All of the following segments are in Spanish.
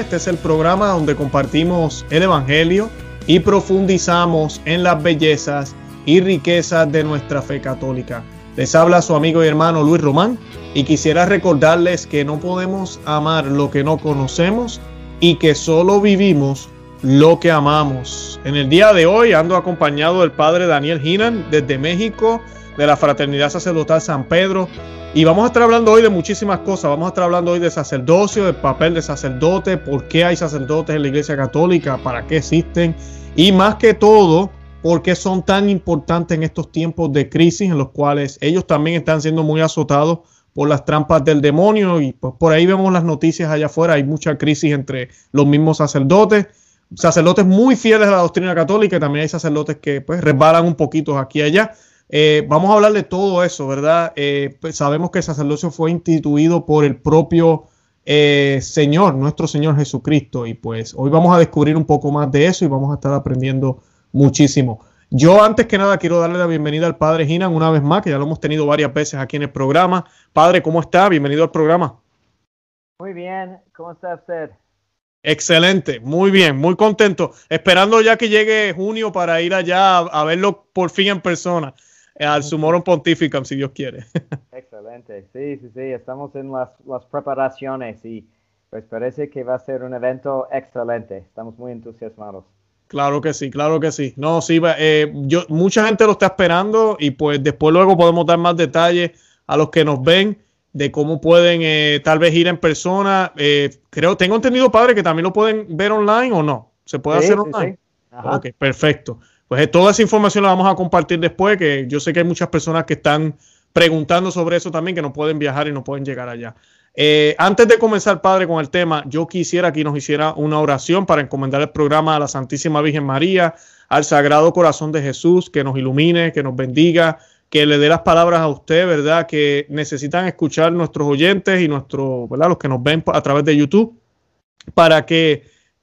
Este es el programa donde compartimos el Evangelio y profundizamos en las bellezas y riquezas de nuestra fe católica. Les habla su amigo y hermano Luis Román y quisiera recordarles que no podemos amar lo que no conocemos y que solo vivimos lo que amamos. En el día de hoy ando acompañado del padre Daniel Hinan desde México, de la Fraternidad Sacerdotal San Pedro. Y vamos a estar hablando hoy de muchísimas cosas. Vamos a estar hablando hoy de sacerdocio, del papel de sacerdote, por qué hay sacerdotes en la Iglesia Católica, para qué existen. Y más que todo, por qué son tan importantes en estos tiempos de crisis en los cuales ellos también están siendo muy azotados por las trampas del demonio. Y pues por ahí vemos las noticias allá afuera. Hay mucha crisis entre los mismos sacerdotes sacerdotes muy fieles a la doctrina católica y también hay sacerdotes que pues resbalan un poquito aquí y allá. Eh, vamos a hablar de todo eso, ¿verdad? Eh, pues, sabemos que el sacerdocio fue instituido por el propio eh, Señor, nuestro Señor Jesucristo, y pues hoy vamos a descubrir un poco más de eso y vamos a estar aprendiendo muchísimo. Yo antes que nada quiero darle la bienvenida al Padre Ginan una vez más, que ya lo hemos tenido varias veces aquí en el programa. Padre, ¿cómo está? Bienvenido al programa. Muy bien, ¿cómo está usted? Excelente, muy bien, muy contento. Esperando ya que llegue junio para ir allá a, verlo por fin en persona, al Sumorum Pontificum, si Dios quiere. Excelente, sí, sí, sí, estamos en las, las, preparaciones y pues parece que va a ser un evento excelente. Estamos muy entusiasmados. Claro que sí, claro que sí. No, sí, eh, yo, mucha gente lo está esperando y pues después luego podemos dar más detalles a los que nos ven de cómo pueden eh, tal vez ir en persona. Eh, creo, tengo entendido, padre, que también lo pueden ver online o no. ¿Se puede hacer online? Ok, perfecto. Pues eh, toda esa información la vamos a compartir después, que yo sé que hay muchas personas que están preguntando sobre eso también, que no pueden viajar y no pueden llegar allá. antes de comenzar, padre, con el tema, yo quisiera que nos hiciera una oración para encomendar el programa a la Santísima Virgen María, al Sagrado Corazón de Jesús, que nos ilumine, que nos bendiga, que le dé las palabras a usted, ¿verdad? Que necesitan escuchar nuestros oyentes y nuestros, ¿verdad? Los que nos ven a través de YouTube, para que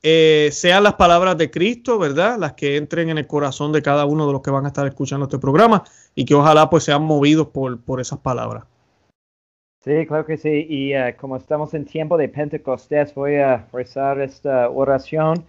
eh, sean las palabras de Cristo, ¿verdad? Las que entren en el corazón de cada uno de los que van a estar escuchando este programa y que ojalá pues sean movidos por, por esas palabras. Sí, claro que sí. Y uh, como estamos en tiempo de Pentecostés, voy a rezar esta oración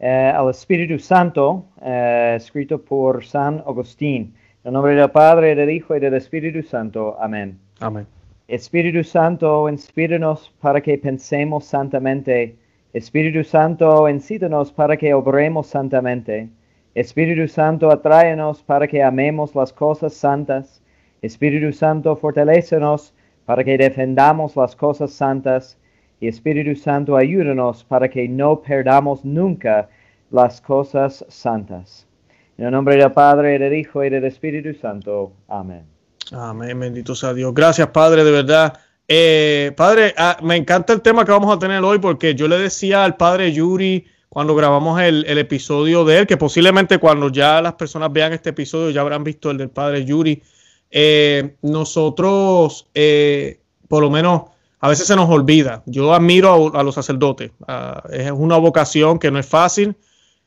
uh, al Espíritu Santo, uh, escrito por San Agustín. En nombre del Padre, del Hijo y del Espíritu Santo. Amén. Amén. Espíritu Santo, inspíranos para que pensemos santamente. Espíritu Santo, incítanos para que obremos santamente. Espíritu Santo, atráenos para que amemos las cosas santas. Espíritu Santo, fortalecenos para que defendamos las cosas santas. Y Espíritu Santo, ayúdanos para que no perdamos nunca las cosas santas. En el nombre del Padre, del Hijo y del Espíritu Santo. Amén. Amén, bendito sea Dios. Gracias, Padre, de verdad. Eh, padre, ah, me encanta el tema que vamos a tener hoy porque yo le decía al Padre Yuri cuando grabamos el, episodio de él, que posiblemente cuando ya las personas vean este episodio ya habrán visto el del Padre Yuri. Eh, nosotros, eh, por lo menos, a veces se nos olvida. Yo admiro a, los sacerdotes. Ah, es una vocación que no es fácil.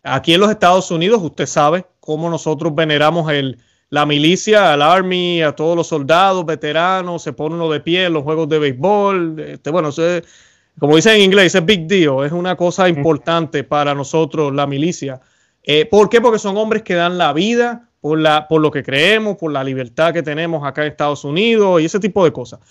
Aquí en los Estados Unidos, usted sabe cómo nosotros veneramos el, la milicia, al Army, a todos los soldados, veteranos, se pone uno de pie en los juegos de béisbol. Este, bueno, como dicen en inglés, es big deal, es una cosa importante para nosotros, la milicia. Eh, ¿Por qué? Porque son hombres que dan la vida por, la, por lo que creemos, por la libertad que tenemos acá en Estados Unidos y ese tipo de cosas.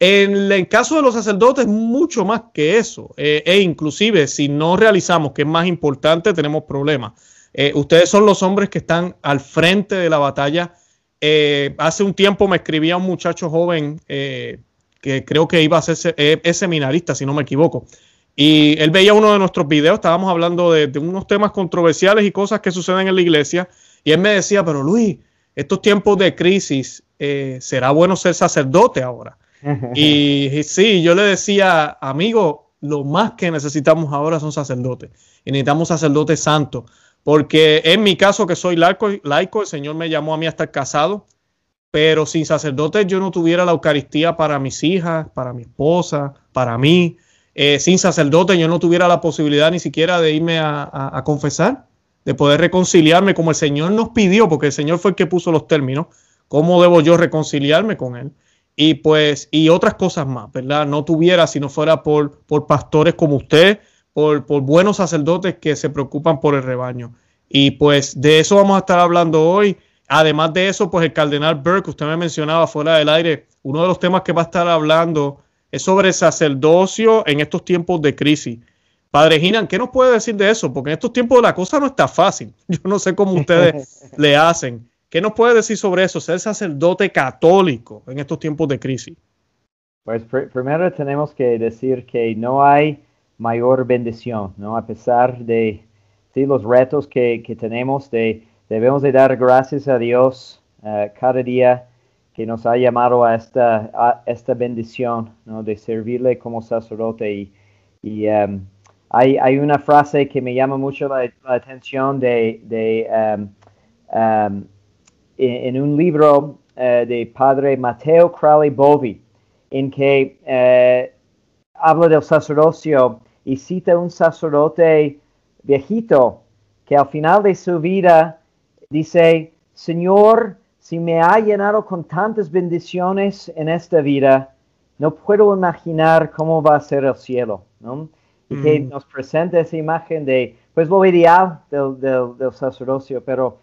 En el caso de los sacerdotes, mucho más que eso. Eh, e inclusive, si no realizamos, que es más importante, tenemos problemas. Eh, ustedes son los hombres que están al frente de la batalla. Eh, hace un tiempo me escribía un muchacho joven que creo que iba a ser es seminarista, si no me equivoco. Y él veía uno de nuestros videos, estábamos hablando de, de unos temas controversiales y cosas que suceden en la iglesia. Y él me decía, pero Luis, estos tiempos de crisis, ¿será bueno ser sacerdote ahora? Y, sí, yo le decía, amigo, lo más que necesitamos ahora son sacerdotes. Y necesitamos sacerdotes santos. Porque en mi caso, que soy laico, laico, el Señor me llamó a mí a estar casado. Pero sin sacerdotes yo no tuviera la Eucaristía para mis hijas, para mi esposa, para mí. Eh, sin sacerdotes yo no tuviera la posibilidad ni siquiera de irme a confesar, de poder reconciliarme como el Señor nos pidió, porque el Señor fue el que puso los términos. ¿Cómo debo yo reconciliarme con Él? y pues y otras cosas más, ¿verdad? No tuviera si no fuera por, por pastores como usted, por, por buenos sacerdotes que se preocupan por el rebaño. Y pues de eso vamos a estar hablando hoy. Además de eso, pues el cardenal Burke, usted me mencionaba fuera del aire, uno de los temas que va a estar hablando es sobre el sacerdocio en estos tiempos de crisis. Padre Ginan, ¿qué nos puede decir de eso? Porque en estos tiempos la cosa no está fácil. Yo no sé cómo ustedes le hacen. ¿Qué nos puede decir sobre eso, ser sacerdote católico en estos tiempos de crisis? Pues primero tenemos que decir que no hay mayor bendición, ¿no? A pesar de los retos que, tenemos, de, debemos de dar gracias a Dios eh, cada día que nos ha llamado a esta, esta bendición, ¿no? De servirle como sacerdote. Y, em, hay, una frase que me llama mucho la, atención de, em, em, en, un libro eh, de padre Mateo Crowley Bovi, en que eh, habla del sacerdocio y cita un sacerdote viejito que al final de su vida dice, Señor, si me ha llenado con tantas bendiciones en esta vida, no puedo imaginar cómo va a ser el cielo. Y que mm. nos presenta esa imagen de, pues lo ideal del, del, sacerdocio, pero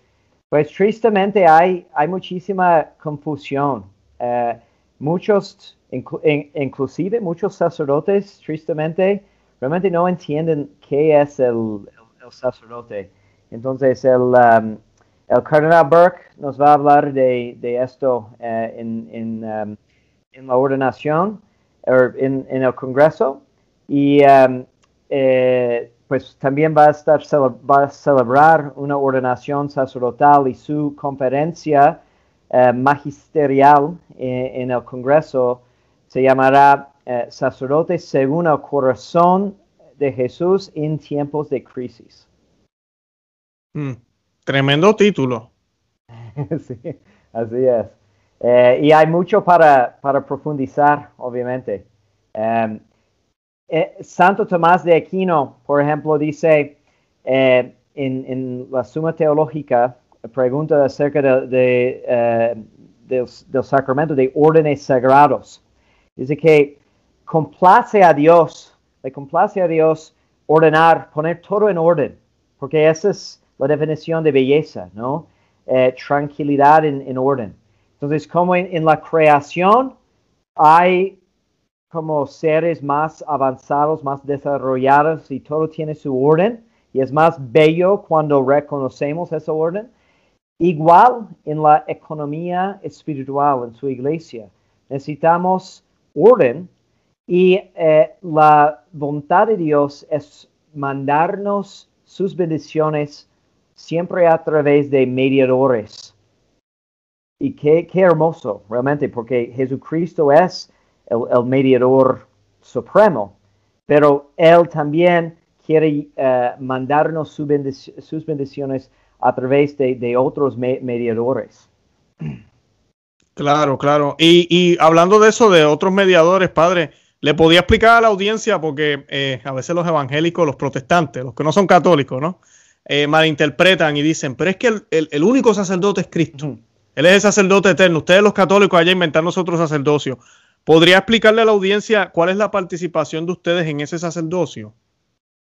pues tristemente hay, hay muchísima confusión. Eh, muchos, inclusive muchos sacerdotes, tristemente, realmente no entienden qué es el, sacerdote. Entonces, el, um, el, cardenal Burke nos va a hablar de, esto eh, en, um, en, la ordenación, er, en, en, el Congreso, y um, eh, pues también va a, estar, va a celebrar una ordenación sacerdotal y su conferencia eh, magisterial en el Congreso se llamará eh, sacerdote según el corazón de Jesús en tiempos de crisis. Mm, tremendo título. sí, así es. Eh, y hay mucho para, para profundizar, obviamente. Em, eh, Santo Tomás de Aquino, por ejemplo, dice en, en, la Suma Teológica, pregunta acerca de, del, del, sacramento de órdenes sagrados. Dice que complace a Dios, le complace a Dios ordenar, poner todo en orden, porque esa es la definición de belleza, ¿no? Eh, tranquilidad en, orden. Entonces, como en, la creación hay como seres más avanzados, más desarrollados y todo tiene su orden y es más bello cuando reconocemos esa orden. Igual en la economía espiritual, en su iglesia, necesitamos orden y eh, la voluntad de Dios es mandarnos sus bendiciones siempre a través de mediadores. Y qué, hermoso, realmente, porque Jesucristo es el, mediador supremo, pero Él también quiere eh, mandarnos sus bendiciones a través de, otros mediadores. Claro, claro. Y, y, hablando de eso, de otros mediadores, padre, le podía explicar a la audiencia, porque eh, a veces los evangélicos, los protestantes, los que no son católicos, ¿no? Eh, malinterpretan y dicen, pero es que el, único sacerdote es Cristo. Él es el sacerdote eterno. Ustedes los católicos allá inventan nosotros sacerdocio. ¿Podría explicarle a la audiencia cuál es la participación de ustedes en ese sacerdocio?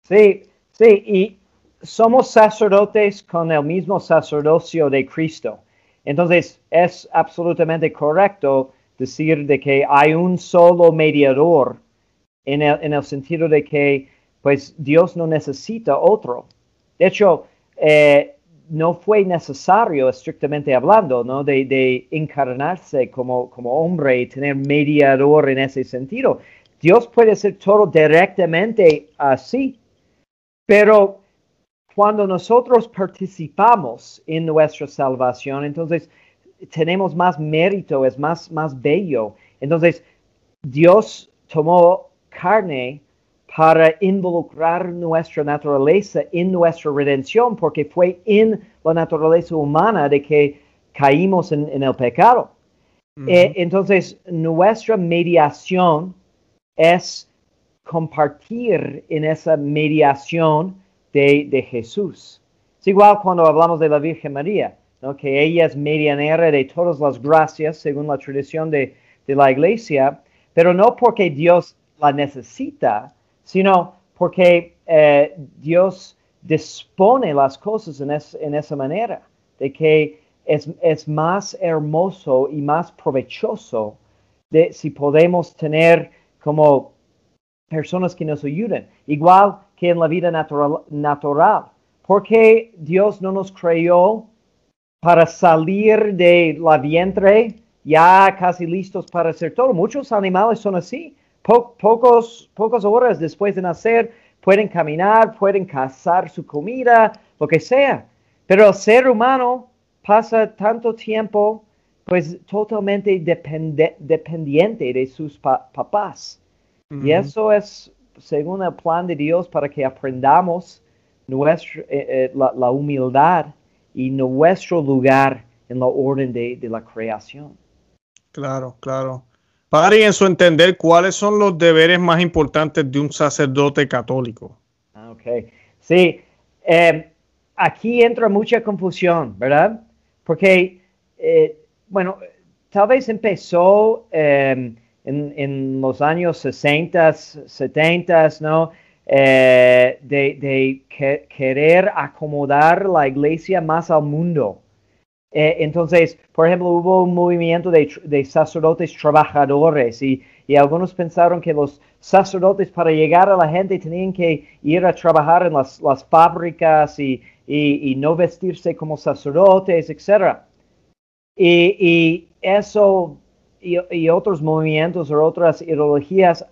Sí, sí, y somos sacerdotes con el mismo sacerdocio de Cristo. Entonces, es absolutamente correcto decir de que hay un solo mediador en el, sentido de que pues Dios no necesita otro. De hecho, eh, no fue necesario, estrictamente hablando, ¿no? de, encarnarse como, como hombre y tener mediador en ese sentido. Dios puede hacer todo directamente así, pero cuando nosotros participamos en nuestra salvación, entonces tenemos más mérito, es más, más bello. Entonces, Dios tomó carne para involucrar nuestra naturaleza en nuestra redención, porque fue en la naturaleza humana de que caímos en, el pecado. Eh, entonces, nuestra mediación es compartir en esa mediación de, de Jesús. Es igual cuando hablamos de la Virgen María que ella es medianera de todas las gracias según la tradición de, la iglesia, pero no porque Dios la necesita, sino porque eh, Dios dispone las cosas en, es- en esa manera, de que es, es más hermoso y más provechoso de si podemos tener como personas que nos ayuden, igual que en la vida natural. natural. Porque Dios no nos creó para salir de la vientre ya casi listos para hacer todo. Muchos animales son así. Po- pocos, pocas horas después de nacer pueden caminar, pueden cazar su comida, lo que sea. Pero el ser humano pasa tanto tiempo pues totalmente dependiente de sus pa- papás. Y eso es según el plan de Dios para que aprendamos nuestro, eh, eh, la, la humildad y nuestro lugar en la orden de, de la creación. Claro, claro. Padre, y en su entender, ¿cuáles son los deberes más importantes de un sacerdote católico? Ah, Ok. Sí, eh, aquí entra mucha confusión, ¿verdad? Porque, eh, bueno, tal vez empezó eh, en, en los años 60, 70, ¿no? Eh, de de que- querer acomodar la iglesia más al mundo. Eh, entonces, por ejemplo, hubo un movimiento de, de sacerdotes trabajadores y, y algunos pensaron que los sacerdotes para llegar a la gente tenían que ir a trabajar en las, las fábricas y, y- y no vestirse como sacerdotes, etc. Y eso y, y otros movimientos o otras ideologías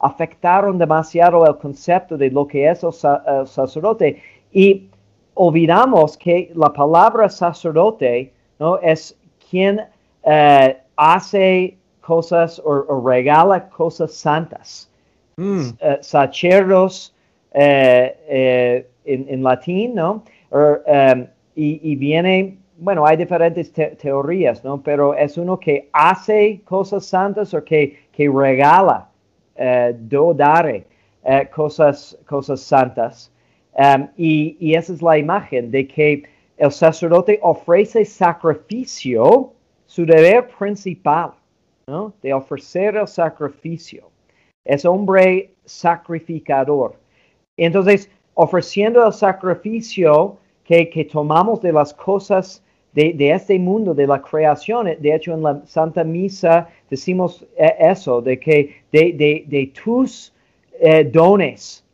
afectaron demasiado el concepto de lo que es el, sa- el sacerdote y olvidamos que la palabra sacerdote ¿no? es quien eh, hace cosas o, o regala cosas santas. Mm, Eh, sacerdos eh, en, en latín, ¿no? Or, um, y, y viene, bueno, hay diferentes te- teorías, ¿no? Pero es uno que hace cosas santas o que, que regala, eh, do dare, eh, cosas, cosas santas. Um, y, y esa es la imagen de que el sacerdote ofrece sacrificio, su deber principal, ¿no? De ofrecer el sacrificio. Es hombre sacrificador. Entonces, ofreciendo el sacrificio que, que tomamos de las cosas de, este mundo, de la creación, de hecho en la Santa Misa decimos eh, eso, de que de, de- de tus eh, dones,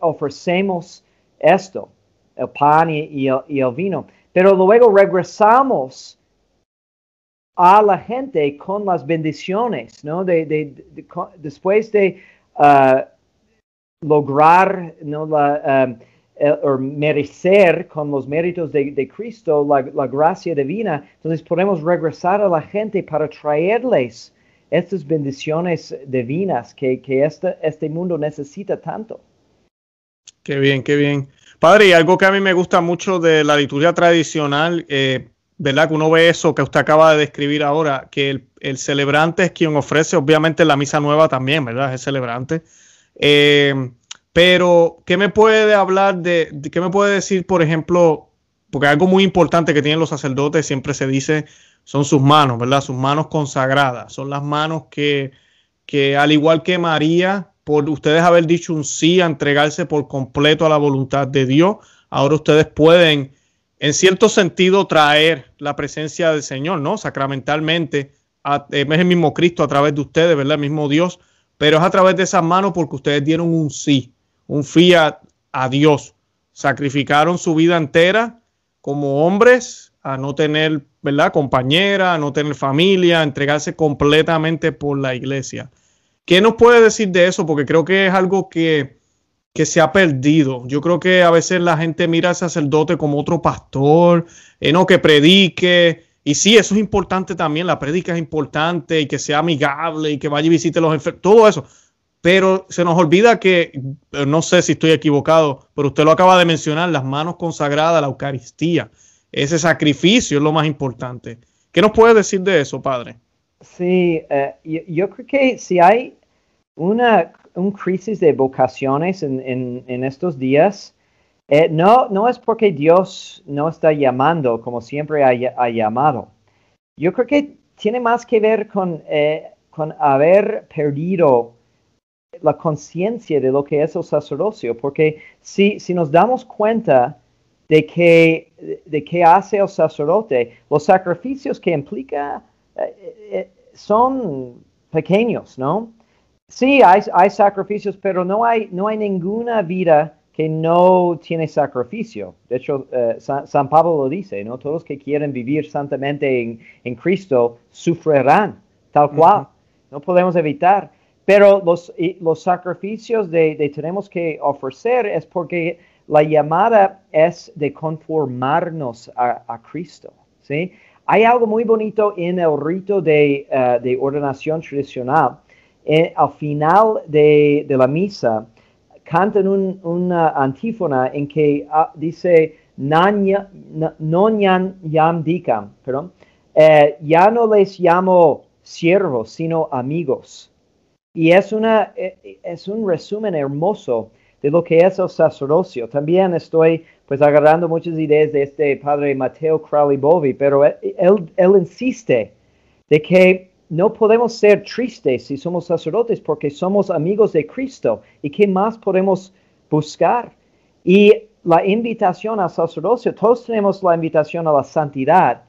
ofrecemos esto, el pan y, el, y el vino. Pero luego regresamos a la gente con las bendiciones, ¿no? De, de- después de ah, lograr, ¿no? La, um, el- o merecer con los méritos de, de Cristo la, la gracia divina, entonces podemos regresar a la gente para traerles estas bendiciones divinas que, que este, este mundo necesita tanto. qué bien, qué bien. Padre, y algo que a mí me gusta mucho de la liturgia tradicional, eh, ¿verdad? Que uno ve eso que usted acaba de describir ahora, que el, el celebrante es quien ofrece, obviamente la misa nueva también, ¿verdad? Es el celebrante. Eh, pero, ¿qué me puede hablar de, qué me puede decir, por ejemplo, porque algo muy importante que tienen los sacerdotes, siempre se dice, son sus manos, ¿verdad? Sus manos consagradas, son las manos que, que al igual que María, por ustedes haber dicho un sí a entregarse por completo a la voluntad de Dios, ahora ustedes pueden, en cierto sentido, traer la presencia del Señor, ¿no? Sacramentalmente, a- es el mismo Cristo a través de ustedes, ¿verdad? El mismo Dios, pero es a través de esas manos porque ustedes dieron un sí, un fiat a Dios, sacrificaron su vida entera como hombres a no tener, ¿verdad? Compañera, a no tener familia, a entregarse completamente por la iglesia. ¿Qué nos puede decir de eso? Porque creo que es algo que, que se ha perdido. Yo creo que a veces la gente mira al sacerdote como otro pastor, eh, no que predique. Y sí, eso es importante también. La predica es importante y que sea amigable y que vaya y visite los enfermos, todo eso. Pero se nos olvida que, eh, no sé si estoy equivocado, pero usted lo acaba de mencionar, las manos consagradas, la Eucaristía. Ese sacrificio es lo más importante. ¿Qué nos puede decir de eso, padre? Sí, eh, yo, creo que si hay una un crisis de vocaciones en, en- estos días, eh, no, no es porque Dios no está llamando como siempre ha, ll- ha llamado. Yo creo que tiene más que ver con, con haber perdido la conciencia de lo que es el sacerdocio, porque si, si nos damos cuenta de que, de que hace el sacerdote, los sacrificios que implica eh, eh, son pequeños, ¿no? Sí, hay, hay, sacrificios, pero no hay, no hay ninguna vida que no tiene sacrificio. De hecho, eh, San, Pablo lo dice, ¿no? Todos los que quieren vivir santamente en, en Cristo sufrirán, tal cual. No podemos evitar. Pero los, los sacrificios de, de, tenemos que ofrecer es porque la llamada es de conformarnos a, a Cristo, ¿sí? Hay algo muy bonito en el rito de, uh, de ordenación tradicional. Eh, al final de, de la misa, cantan un, una antífona en que uh, dice, no yam dicam, perdón, eh, ya no les llamo siervos, sino amigos. Y es, una, eh, es un resumen hermoso de lo que es el sacerdocio. También estoy pues agarrando muchas ideas de este padre Mateo Crowley Bovi, pero él, él insiste de que no podemos ser tristes si somos sacerdotes porque somos amigos de Cristo. ¿Y qué más podemos buscar? Y la invitación al sacerdocio, todos tenemos la invitación a la santidad,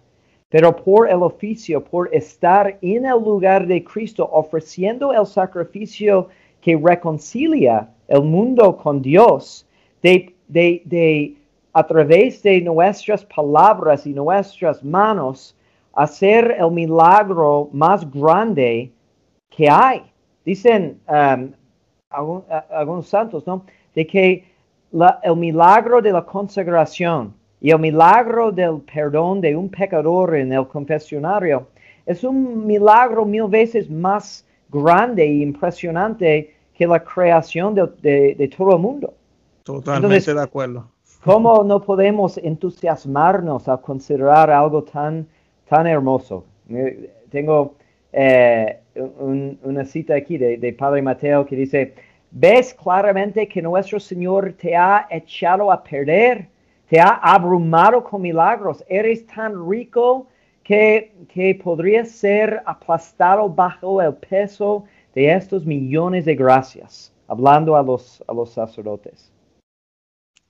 pero por el oficio, por estar en el lugar de Cristo, ofreciendo el sacrificio que reconcilia el mundo con Dios, de, de, de a través de nuestras palabras y nuestras manos, hacer el milagro más grande que hay. Dicen um, algunos, santos, ¿no? De que el milagro de la consagración y el milagro del perdón de un pecador en el confesionario es un milagro mil veces más grande e impresionante que la creación de, todo el mundo. Totalmente de acuerdo. ¿Cómo no podemos entusiasmarnos a considerar algo tan tan hermoso. Tengo eh, una cita aquí de, Padre Mateo que dice, ves claramente que nuestro Señor te ha echado a perder, te ha abrumado con milagros, eres tan rico que, que podrías ser aplastado bajo el peso de estos millones de gracias, hablando a los, a los sacerdotes.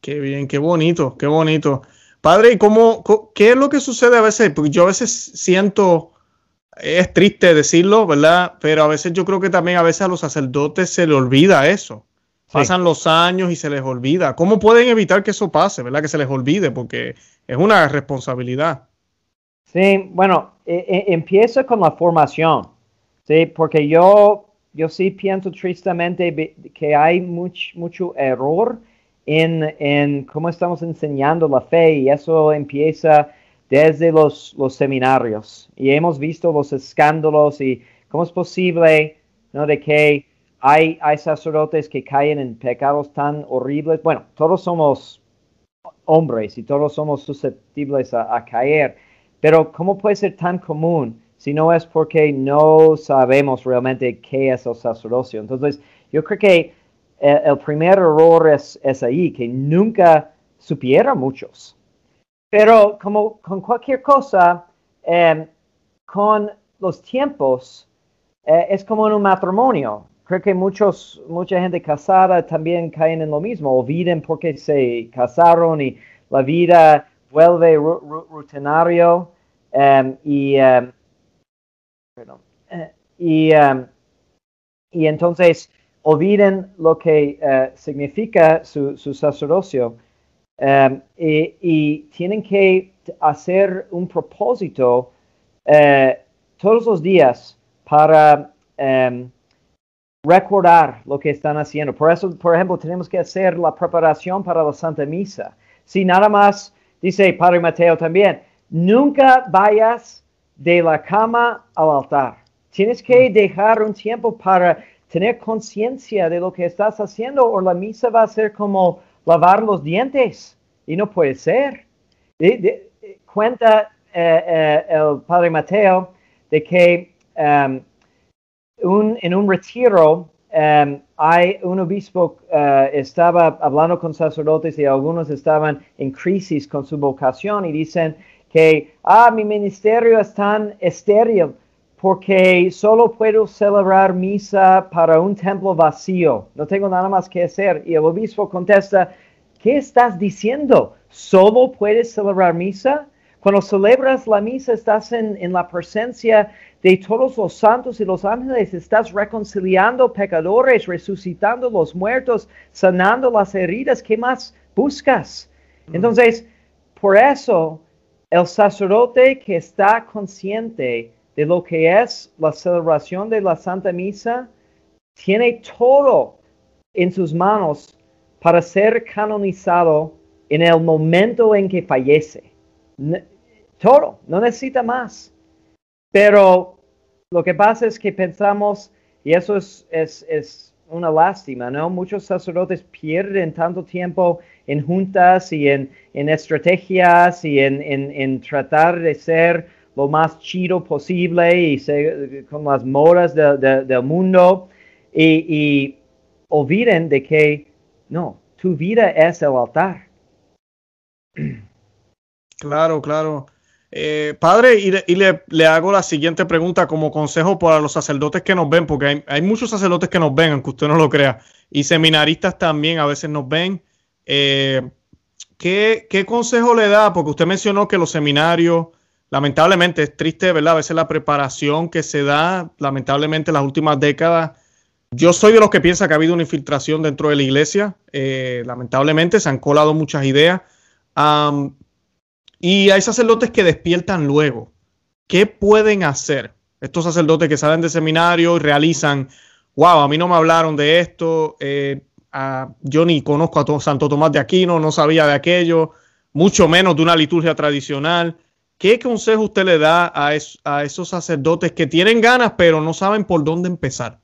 Qué bien, qué bonito, qué bonito. Padre, ¿y cómo, qué es lo que sucede a veces? Porque yo a veces siento, es triste decirlo, ¿verdad? Pero a veces yo creo que también a veces a los sacerdotes se les olvida eso. Pasan los años y se les olvida. ¿Cómo pueden evitar que eso pase, ¿verdad? Que se les olvide, porque es una responsabilidad. Sí, bueno, e, e, empieza con la formación, ¿sí? Porque yo, yo sí pienso tristemente que hay mucho error en, cómo estamos enseñando la fe y eso empieza desde los, los seminarios. Y hemos visto los escándalos y cómo es posible ¿no? de que hay, hay sacerdotes que caen en pecados tan horribles. Bueno, todos somos hombres y todos somos susceptibles a, a, caer, pero ¿cómo puede ser tan común si no es porque no sabemos realmente qué es el sacerdocio? Entonces, yo creo que el, primer error es, es, ahí, que nunca supiera muchos. Pero como con cualquier cosa, em, con los tiempos, eh, es como en un matrimonio. Creo que muchos, mucha gente casada también caen en lo mismo, olviden porque se casaron y la vida vuelve rutinario em, y, em, eh, y, y entonces olviden lo que eh, significa su, sacerdocio em, y, tienen que hacer un propósito eh, todos los días para em, recordar lo que están haciendo. Por eso, por ejemplo, tenemos que hacer la preparación para la Santa Misa. Si nada más, dice Padre Mateo también, nunca vayas de la cama al altar. Tienes que mm. dejar un tiempo para tener conciencia de lo que estás haciendo o la misa va a ser como lavar los dientes y no puede ser. cuenta eh, eh, el padre Mateo de que um, en un retiro um, hay un obispo uh, estaba hablando con sacerdotes y algunos estaban en crisis con su vocación y dicen que, ah, mi ministerio es tan estéril porque solo puedo celebrar misa para un templo vacío. No tengo nada más que hacer. Y el obispo contesta, ¿qué estás diciendo? ¿Solo puedes celebrar misa? Cuando celebras la misa estás en, en, la presencia de todos los santos y los ángeles, estás reconciliando pecadores, resucitando los muertos, sanando las heridas. ¿Qué más buscas? Entonces, por eso, el sacerdote que está consciente de lo que es la celebración de la Santa Misa, tiene todo en sus manos para ser canonizado en el momento en que fallece. Todo, no necesita más. Pero lo que pasa es que pensamos, y eso es, es, es una lástima, ¿no? Muchos sacerdotes pierden tanto tiempo en juntas y en, en estrategias y en, en, en, tratar de ser lo más chido posible y ser, con las modas de, del mundo y, y olviden de que no, tu vida es el altar. Claro, claro. Eh, padre, y, le, hago la siguiente pregunta como consejo para los sacerdotes que nos ven, porque hay, muchos sacerdotes que nos ven, aunque usted no lo crea, y seminaristas también a veces nos ven. Eh, ¿qué, ¿Qué consejo le da? Porque usted mencionó que los seminarios, lamentablemente, es triste, ¿verdad? A veces la preparación que se da, lamentablemente, en las últimas décadas. Yo soy de los que piensa que ha habido una infiltración dentro de la iglesia. Eh, lamentablemente, se han colado muchas ideas. Y hay sacerdotes que despiertan luego. ¿Qué pueden hacer? Estos sacerdotes que salen de seminario y realizan, wow, a mí no me hablaron de esto, eh, a, yo ni conozco a Santo Tomás de Aquino, no sabía de aquello, mucho menos de una liturgia tradicional. ¿Qué consejo usted le da a, a esos sacerdotes que tienen ganas pero no saben por dónde empezar?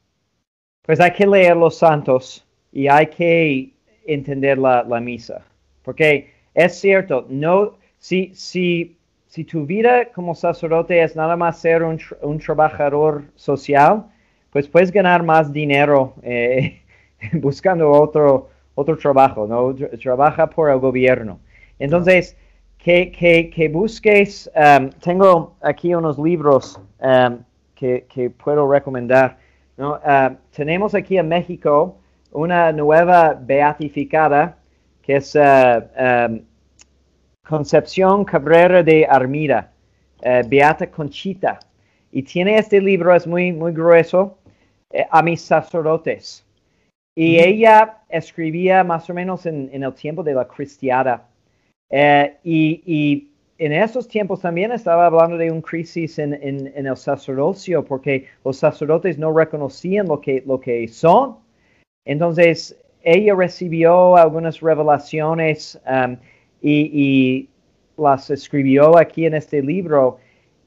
Pues hay que leer los santos y hay que entender la, la misa, porque es cierto, no si, si, si tu vida como sacerdote es nada más ser un, un trabajador social, pues puedes ganar más dinero eh, buscando otro, otro trabajo, ¿no? Trabaja por el gobierno. Entonces, que, que, que busques, um, tengo aquí unos libros um, que, que, puedo recomendar. ¿no? Uh, tenemos aquí en México una nueva beatificada que es uh, um, Concepción Cabrera de Armida, eh, Beata Conchita. Y tiene este libro, es muy, muy grueso, eh, a mis sacerdotes. Y ella escribía más o menos en, en el tiempo de la cristiada. Eh, y, y, en esos tiempos también estaba hablando de un crisis en, en, en, el sacerdocio, porque los sacerdotes no reconocían lo que, lo que son. Entonces, ella recibió algunas revelaciones um, y, y, las escribió aquí en este libro.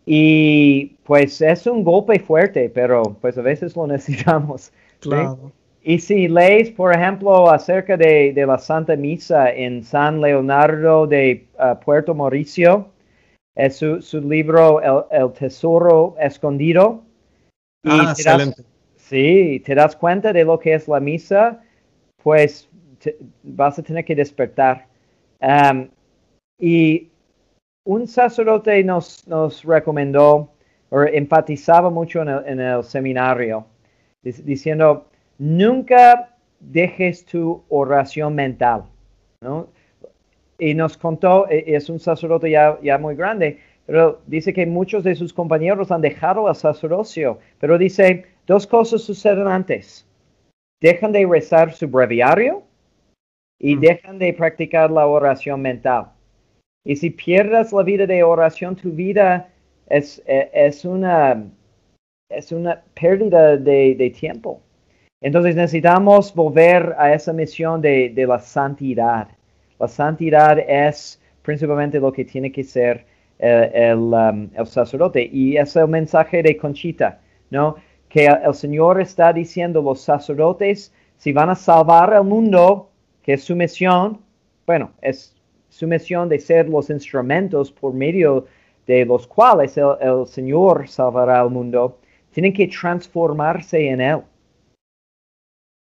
Y pues es un golpe fuerte, pero pues a veces lo necesitamos. Claro. Y si lees, por ejemplo, acerca de, de, la Santa Misa en San Leonardo de uh, Puerto Mauricio, es su, su libro el, el, Tesoro Escondido. Y ah, te excelente. Das, sí, te das cuenta de lo que es la misa, pues te, vas a tener que despertar. Y un sacerdote nos, recomendó o enfatizaba mucho en el, en el seminario, diciendo, nunca dejes tu oración mental. ¿no? Y nos contó, e, es un sacerdote ya, ya muy grande, pero dice que muchos de sus compañeros han dejado el sacerdocio, pero dice, dos cosas suceden antes. Dejan de rezar su breviario y dejan de practicar la oración mental. Y si pierdas la vida de oración, tu vida es, es, una, es una pérdida de, de, tiempo. Entonces necesitamos volver a esa misión de, de, la santidad. La santidad es principalmente lo que tiene que ser eh, el, um, el, sacerdote. Y es el mensaje de Conchita, ¿no? Que el Señor está diciendo los sacerdotes, si van a salvar al mundo, que es su misión, bueno, es su misión de ser los instrumentos por medio de los cuales el, Señor salvará al mundo, tienen que transformarse en Él.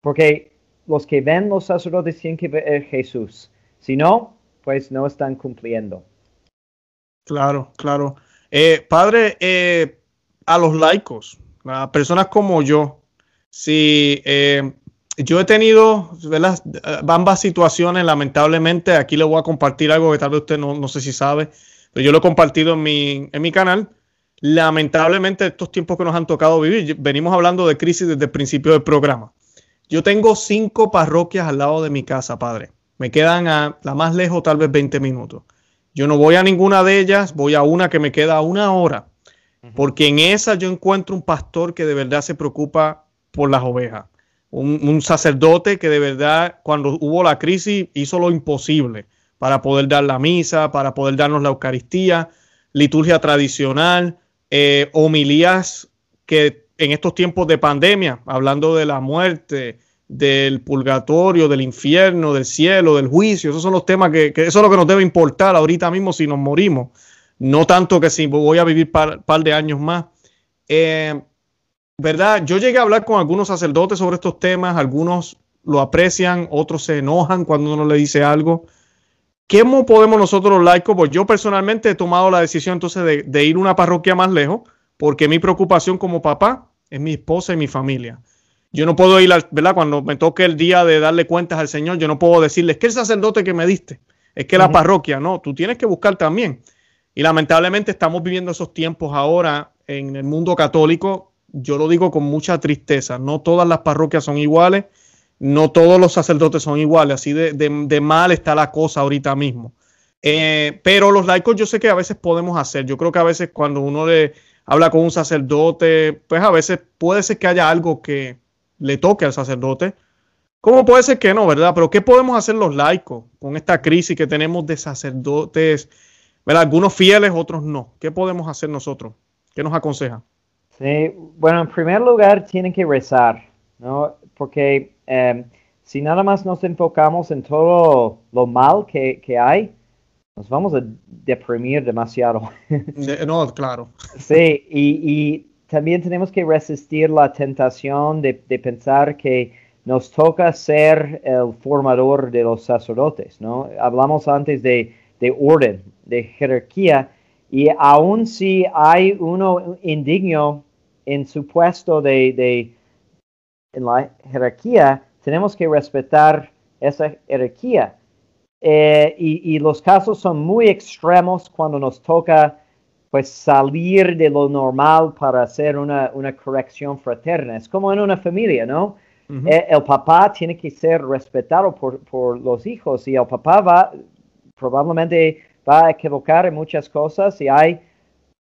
Porque los que ven los sacerdotes tienen que ver Jesús. Si no, pues no están cumpliendo. Claro, claro. Eh, padre, eh, a los laicos, a personas como yo. Si eh, yo he tenido ambas situaciones, lamentablemente, aquí le voy a compartir algo que tal vez usted no, sé si sabe, pero yo lo he compartido en mi, en mi canal. Lamentablemente, estos tiempos que nos han tocado vivir, venimos hablando de crisis desde el principio del programa. Yo tengo cinco parroquias al lado de mi casa, padre. Me quedan a la más lejos, tal vez 20 minutos. Yo no voy a ninguna de ellas, voy a una que me queda una hora, porque en esa yo encuentro un pastor que de verdad se preocupa por las ovejas. Un, sacerdote que de verdad, cuando hubo la crisis, hizo lo imposible para poder dar la misa, para poder darnos la Eucaristía, liturgia tradicional, eh, homilías que en estos tiempos de pandemia, hablando de la muerte, del purgatorio, del infierno, del cielo, del juicio. Esos son los temas que, eso es lo que nos debe importar ahorita mismo si nos morimos. No tanto que si voy a vivir un par, de años más. Eh, ¿Verdad? Yo llegué a hablar con algunos sacerdotes sobre estos temas. Algunos lo aprecian, otros se enojan cuando uno le dice algo. ¿Cómo podemos nosotros los laicos? Pues yo personalmente he tomado la decisión entonces de, de ir a una parroquia más lejos, porque mi preocupación como papá es mi esposa y mi familia. Yo no puedo ir, ¿verdad? Cuando me toque el día de darle cuentas al Señor, yo no puedo decirle, es que el sacerdote que me diste, es que la parroquia, no, tú tienes que buscar también. Y lamentablemente estamos viviendo esos tiempos ahora en el mundo católico, yo lo digo con mucha tristeza, no todas las parroquias son iguales, no todos los sacerdotes son iguales, así de, mal está la cosa ahorita mismo. Eh, pero los laicos yo sé que a veces podemos hacer, yo creo que a veces cuando uno le habla con un sacerdote, pues a veces puede ser que haya algo que, le toque al sacerdote. ¿Cómo puede ser que no, verdad? Pero ¿qué podemos hacer los laicos con esta crisis que tenemos de sacerdotes? ¿verdad? Algunos fieles, otros no. ¿Qué podemos hacer nosotros? ¿Qué nos aconseja? Sí, bueno, en primer lugar tienen que rezar, ¿no? Porque em, si nada más nos enfocamos en todo lo mal que, que hay, nos vamos a deprimir demasiado. no, claro. Sí, y, y también tenemos que resistir la tentación de, pensar que nos toca ser el formador de los sacerdotes, ¿no? Hablamos antes de, orden, de jerarquía, y aun si hay uno indigno en su puesto de, en la jerarquía, tenemos que respetar esa jerarquía. Eh, y, y, los casos son muy extremos cuando nos toca pues salir de lo normal para hacer una, corrección fraterna. Es como en una familia, ¿no? Eh, el, papá tiene que ser respetado por, los hijos y el papá va, probablemente va a equivocar en muchas cosas y hay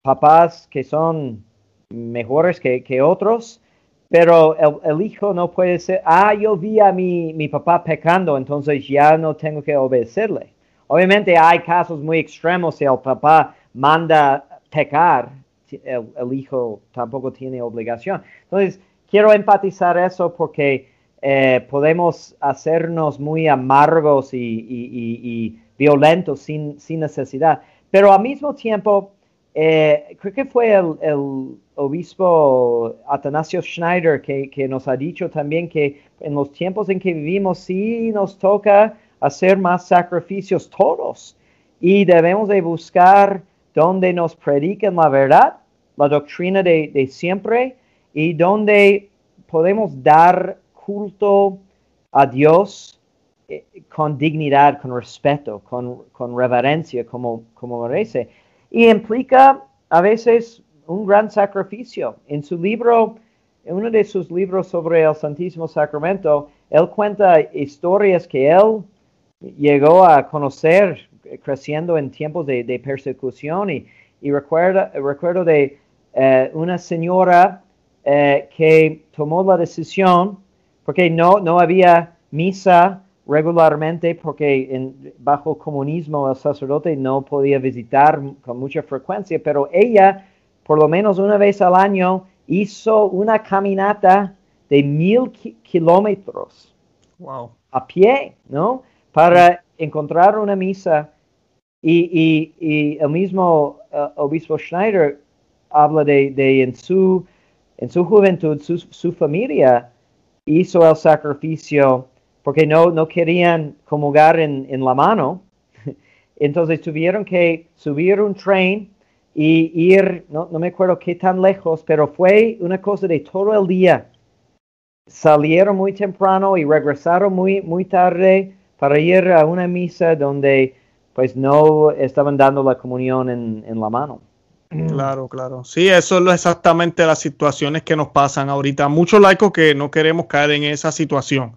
papás que son mejores que, otros, pero el, hijo no puede ser, ah, yo vi a mi, mi papá pecando, entonces ya no tengo que obedecerle. Obviamente hay casos muy extremos si el papá manda pecar, el, hijo tampoco tiene obligación. Entonces, quiero empatizar eso porque eh, podemos hacernos muy amargos y, violentos sin, necesidad. Pero al mismo tiempo, eh, creo que fue el, obispo Atanasio Schneider que, que, nos ha dicho también que en los tiempos en que vivimos sí nos toca hacer más sacrificios todos y debemos de buscar donde nos predican la verdad, la doctrina de, siempre y donde podemos dar culto a Dios eh, con dignidad, con respeto, con, reverencia, como, como merece. Y implica a veces un gran sacrificio. En su libro, en uno de sus libros sobre el Santísimo Sacramento, él cuenta historias que él llegó a conocer creciendo en tiempos de, persecución y, y recuerdo de eh, una señora eh, que tomó la decisión, porque no, no había misa regularmente, porque en, bajo comunismo el sacerdote no podía visitar con mucha frecuencia, pero ella, por lo menos una vez al año, hizo una caminata de mil kilómetros a pie, ¿no? Para encontrar una misa y, y, el mismo uh, obispo Schneider habla de, de, en, su, en su juventud, su, su, familia hizo el sacrificio porque no, no querían comulgar en, en la mano. Entonces tuvieron que subir un tren y ir, no, no me acuerdo qué tan lejos, pero fue una cosa de todo el día. Salieron muy temprano y regresaron muy, muy tarde para ir a una misa donde pues no estaban dando la comunión en, en la mano. Claro, claro. Sí, eso es exactamente las situaciones que nos pasan ahorita. Muchos laicos que no queremos caer en esa situación.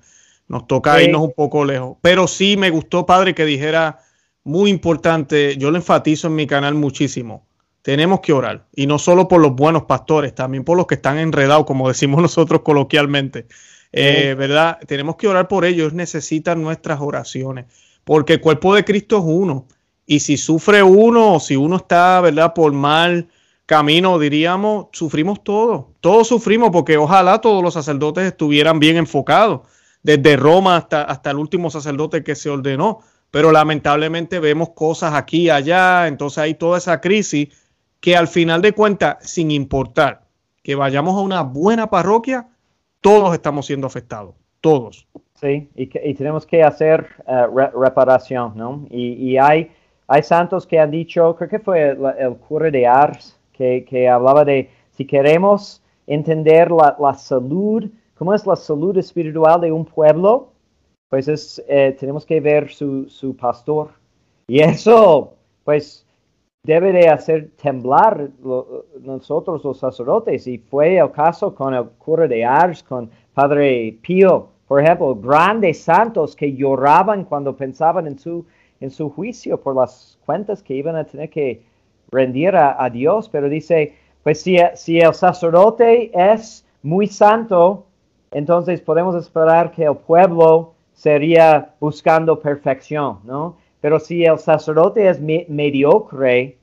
Nos toca irnos un poco lejos. Pero sí me gustó, padre, que dijera muy importante. Yo lo enfatizo en mi canal muchísimo. Tenemos que orar. Y no solo por los buenos pastores, también por los que están enredados, como decimos nosotros coloquialmente. Eh, ¿Verdad? Tenemos que orar por ellos. Necesitan nuestras oraciones. Porque el cuerpo de Cristo es uno. Y si sufre uno o si uno está, ¿verdad? Por mal camino, diríamos, sufrimos todos. Todos sufrimos porque ojalá todos los sacerdotes estuvieran bien enfocados, desde Roma hasta, hasta el último sacerdote que se ordenó. Pero lamentablemente vemos cosas aquí y allá, entonces hay toda esa crisis que al final de cuentas, sin importar que vayamos a una buena parroquia, todos estamos siendo afectados, todos. Sí, y, tenemos que hacer re reparación, ¿no? Y, hay hay santos que han dicho, creo que fue el, cura de Ars, que, que, hablaba de si queremos entender la, salud, cómo es la salud espiritual de un pueblo, pues es, eh, tenemos que ver su, su, pastor. Y eso, pues, debe de hacer temblar lo, nosotros los sacerdotes. Y fue el caso con el cura de Ars, con Padre Pío, por ejemplo, grandes santos que lloraban cuando pensaban en su en su juicio por las cuentas que iban a tener que rendir a, Dios, pero dice, pues si, si el sacerdote es muy santo, entonces podemos esperar que el pueblo sería buscando perfección, ¿no? Pero si el sacerdote es mediocre,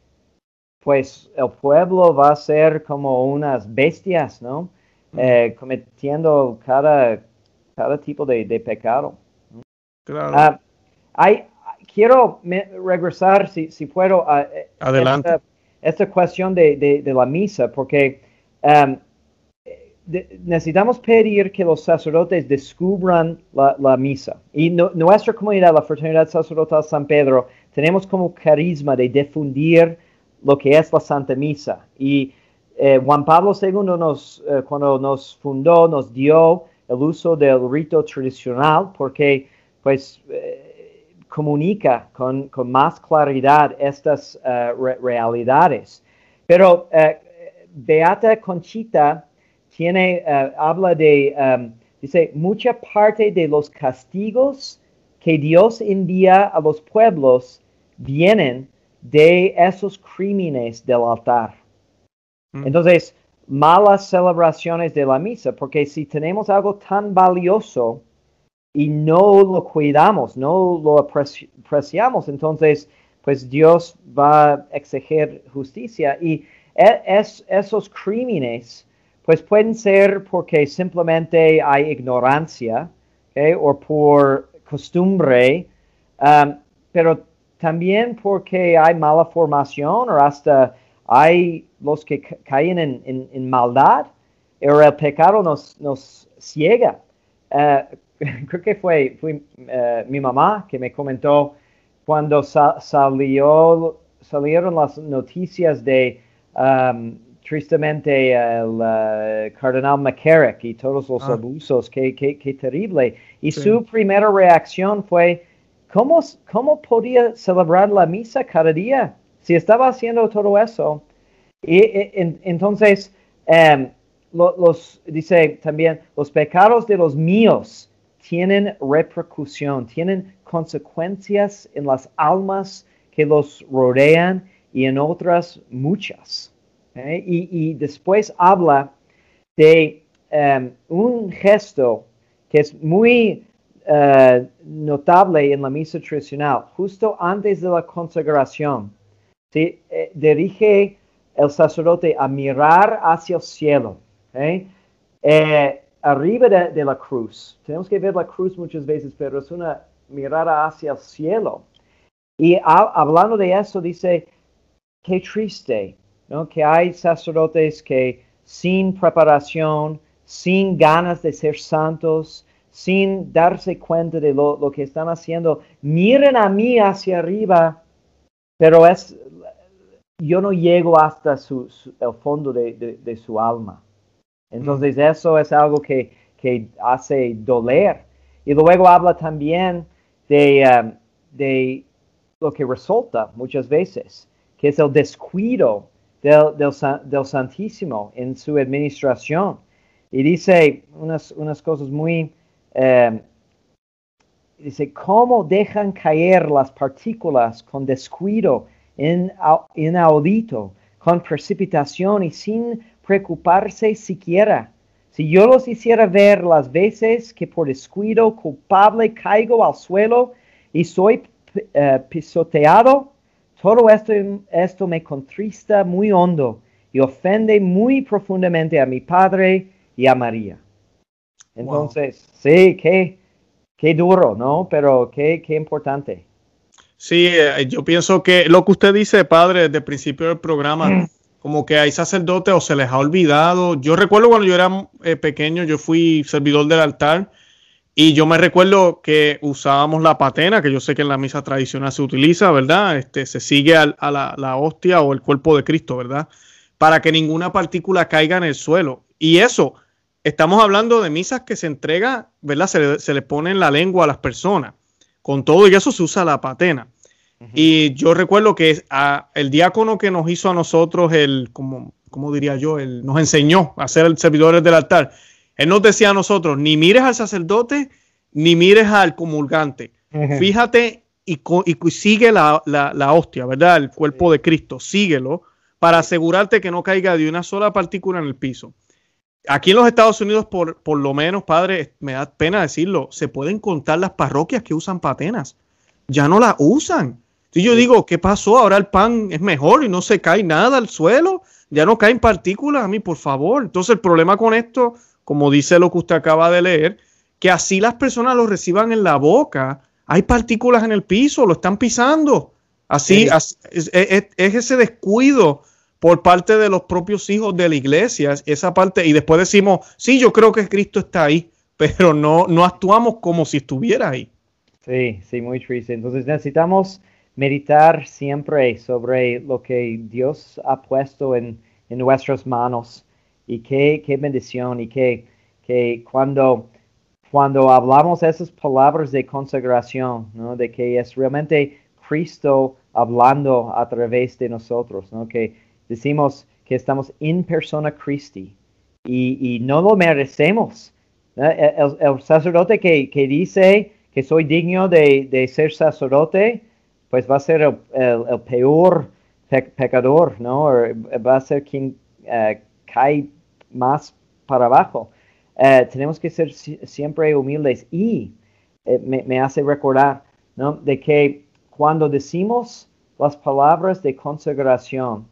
pues el pueblo va a ser como unas bestias, ¿no? Eh, cometiendo cada, cada tipo de, pecado. Claro. Ah, hay, quiero regresar, si, si puedo, a Adelante. Esta, cuestión de, la misa, porque um, necesitamos pedir que los sacerdotes descubran la, misa. Y nuestra comunidad, la Fraternidad Sacerdotal San Pedro, tenemos como carisma de difundir lo que es la Santa Misa. Y eh, Juan Pablo II, nos, eh, cuando nos fundó, nos dio el uso del rito tradicional, porque pues... Eh, comunica con, con más claridad estas re realidades. Pero Beata Conchita tiene, uh, habla de, um, dice, mucha parte de los castigos que Dios envía a los pueblos vienen de esos crímenes del altar. Mm. Entonces, malas celebraciones de la misa, porque si tenemos algo tan valioso, y no lo cuidamos, no lo apreciamos, entonces pues Dios va a exigir justicia y e, es, esos crímenes pues pueden ser porque simplemente hay ignorancia o por costumbre, um, pero también porque hay mala formación o hasta hay los que caen en, maldad o el pecado nos, nos ciega. Uh, creo que fue, eh, mi mamá que me comentó cuando salió, salieron las noticias de um, tristemente el uh, cardenal McCarrick y todos los ah. abusos, qué, qué, terrible. Y su primera reacción fue, ¿cómo, ¿cómo podía celebrar la misa cada día si estaba haciendo todo eso? Y, entonces, um, los, dice también, los pecados de los míos tienen repercusión, tienen consecuencias en las almas que los rodean y en otras muchas. ¿Eh? Y, después habla de em, un gesto que es muy eh, notable en la misa tradicional, justo antes de la consagración. Eh, dirige el sacerdote a mirar hacia el cielo arriba de, la cruz. Tenemos que ver la cruz muchas veces, pero es una mirada hacia el cielo. Y hablando de eso, dice, qué triste, ¿no? Que hay sacerdotes que sin preparación, sin ganas de ser santos, sin darse cuenta de lo, lo que están haciendo, miren a mí hacia arriba, pero es yo no llego hasta su, el fondo de, su alma. Entonces eso es algo que, hace doler. Y luego habla también de, um, de lo que resulta muchas veces, que es el descuido del, del, Santísimo en su administración. Y dice unas, unas cosas muy... Um, dice, ¿cómo dejan caer las partículas con descuido inaudito, con precipitación y sin preocuparse siquiera. Si yo los hiciera ver las veces que por descuido culpable caigo al suelo y soy eh, pisoteado, todo esto, esto me contrista muy hondo y ofende muy profundamente a mi Padre y a María. Entonces, sí, qué, qué duro, ¿no? Pero qué, qué importante. Sí, eh, yo pienso que lo que usted dice, padre, desde el principio del programa, como que hay sacerdotes o se les ha olvidado. Yo recuerdo cuando yo era eh, pequeño, yo fui servidor del altar y yo me recuerdo que usábamos la patena, que yo sé que en la misa tradicional se utiliza, ¿verdad? Este, se sigue a, la, la, hostia o el cuerpo de Cristo, ¿verdad? Para que ninguna partícula caiga en el suelo. Y eso, estamos hablando de misas que se entrega, ¿verdad? Se le, se le pone en la lengua a las personas. Con todo y eso se usa la patena. Y yo recuerdo que el diácono que nos hizo a nosotros, el, como, como diría yo, el, nos enseñó a ser el servidores del altar. Él nos decía a nosotros, ni mires al sacerdote, ni mires al comulgante. Fíjate y, y, sigue la, la, hostia, ¿verdad? El cuerpo de Cristo, síguelo para asegurarte que no caiga de una sola partícula en el piso. Aquí en los Estados Unidos, por, por lo menos, padre, me da pena decirlo, se pueden contar las parroquias que usan patenas. Ya no la usan. Si yo digo, ¿qué pasó? Ahora el pan es mejor y no se cae nada al suelo, ya no caen partículas a mí, por favor. Entonces el problema con esto, como dice lo que usted acaba de leer, que así las personas lo reciban en la boca, hay partículas en el piso, lo están pisando. Así, es, ese descuido por parte de los propios hijos de la iglesia, esa parte, y después decimos, sí, yo creo que Cristo está ahí, pero no, no actuamos como si estuviera ahí. Sí, sí, muy triste. Entonces necesitamos meditar siempre sobre lo que Dios ha puesto en, nuestras manos y qué, qué bendición y que, que cuando, cuando hablamos esas palabras de consagración, ¿no? de que es realmente Cristo hablando a través de nosotros, ¿no? que decimos que estamos en persona Christi y, y no lo merecemos. El, sacerdote que, que, dice que soy digno de, de ser sacerdote, pues va a ser el, peor pecador, ¿no? va a ser quien eh, cae más para abajo. Eh, tenemos que ser siempre humildes y eh, me, hace recordar, ¿no? De que cuando decimos las palabras de consagración,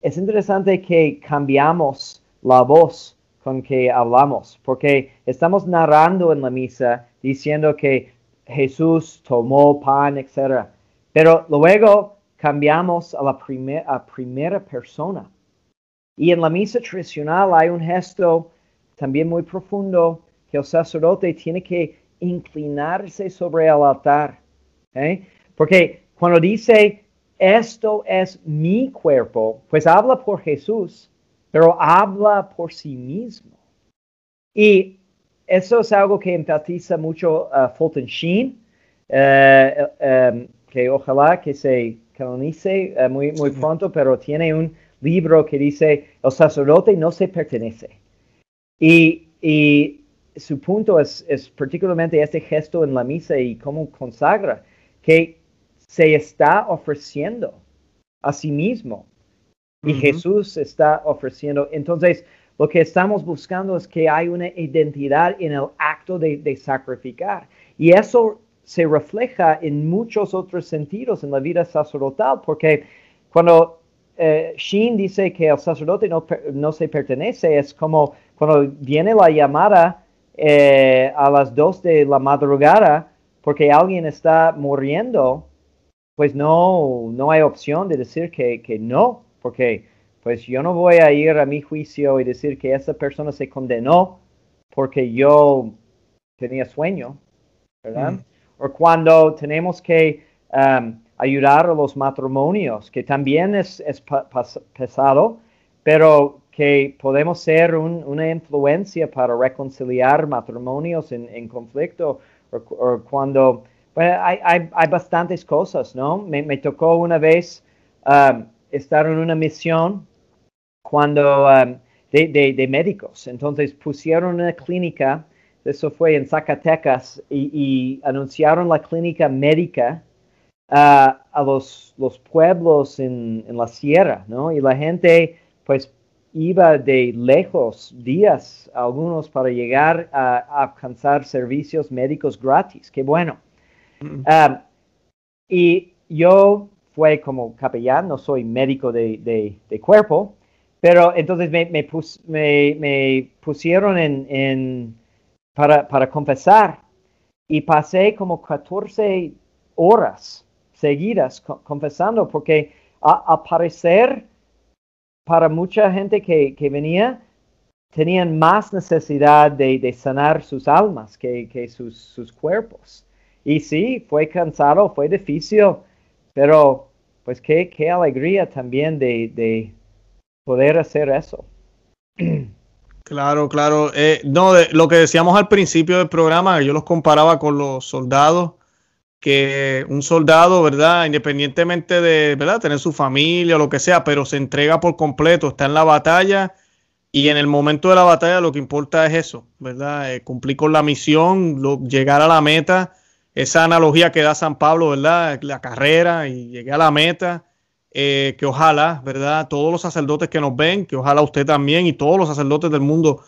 es interesante que cambiamos la voz con que hablamos, porque estamos narrando en la misa diciendo que Jesús tomó pan, etc. Pero luego cambiamos a la primera persona. Y en la misa tradicional hay un gesto también muy profundo que el sacerdote tiene que inclinarse sobre el altar. ¿eh? Porque cuando dice, esto es mi cuerpo, pues habla por Jesús, pero habla por sí mismo. Y eso es algo que enfatiza mucho uh, Fulton Sheen, eh, em, que ojalá que se canonice eh, muy, muy pronto, pero tiene un libro que dice, el sacerdote no se pertenece. Y, y su punto es, es, particularmente este gesto en la misa y cómo consagra, que se está ofreciendo a sí mismo. Y Jesús está ofreciendo. Entonces, lo que estamos buscando es que hay una identidad en el acto de, sacrificar. Y eso se refleja en muchos otros sentidos en la vida sacerdotal, porque cuando eh, Sheen dice que el sacerdote no, se pertenece, es como cuando viene la llamada eh, a las dos de la madrugada porque alguien está muriendo, pues no, no hay opción de decir que, que no, porque pues yo no voy a ir a mi juicio y decir que esa persona se condenó porque yo tenía sueño, ¿verdad? Mm. O cuando tenemos que um, ayudar a los matrimonios, que también es, es pesado, pero que podemos ser una influencia para reconciliar matrimonios en, conflicto o, cuando hay, hay, hay, bastantes cosas, ¿no? Me, me tocó una vez um, estar en una misión cuando um, de, de, médicos, entonces pusieron una clínica, eso fue en Zacatecas, y, anunciaron la clínica médica uh, a los, los pueblos en, en la sierra, ¿no? Y la gente, pues iba de lejos días algunos para llegar a, alcanzar servicios médicos gratis. Qué bueno. Mm. Ah, y yo fue como capellán, no soy médico de, cuerpo, pero entonces me, me, pusieron en, para, para, confesar y pasé como 14 horas seguidas confesando porque al parecer para mucha gente que, venía, tenían más necesidad de, sanar sus almas que, sus, cuerpos. Y sí, fue cansado, fue difícil, pero pues qué, qué alegría también de, poder hacer eso. Claro, claro. Eh, no, de, lo que decíamos al principio del programa, yo los comparaba con los soldados que un soldado, ¿verdad? Independientemente de, ¿verdad? Tener su familia o lo que sea, pero se entrega por completo, está en la batalla y en el momento de la batalla lo que importa es eso, ¿verdad? Eh, cumplir con la misión, llegar a la meta, esa analogía que da San Pablo, ¿verdad? La carrera y llegué a la meta, eh, que ojalá, ¿verdad? Todos los sacerdotes que nos ven, que ojalá usted también y todos los sacerdotes del mundo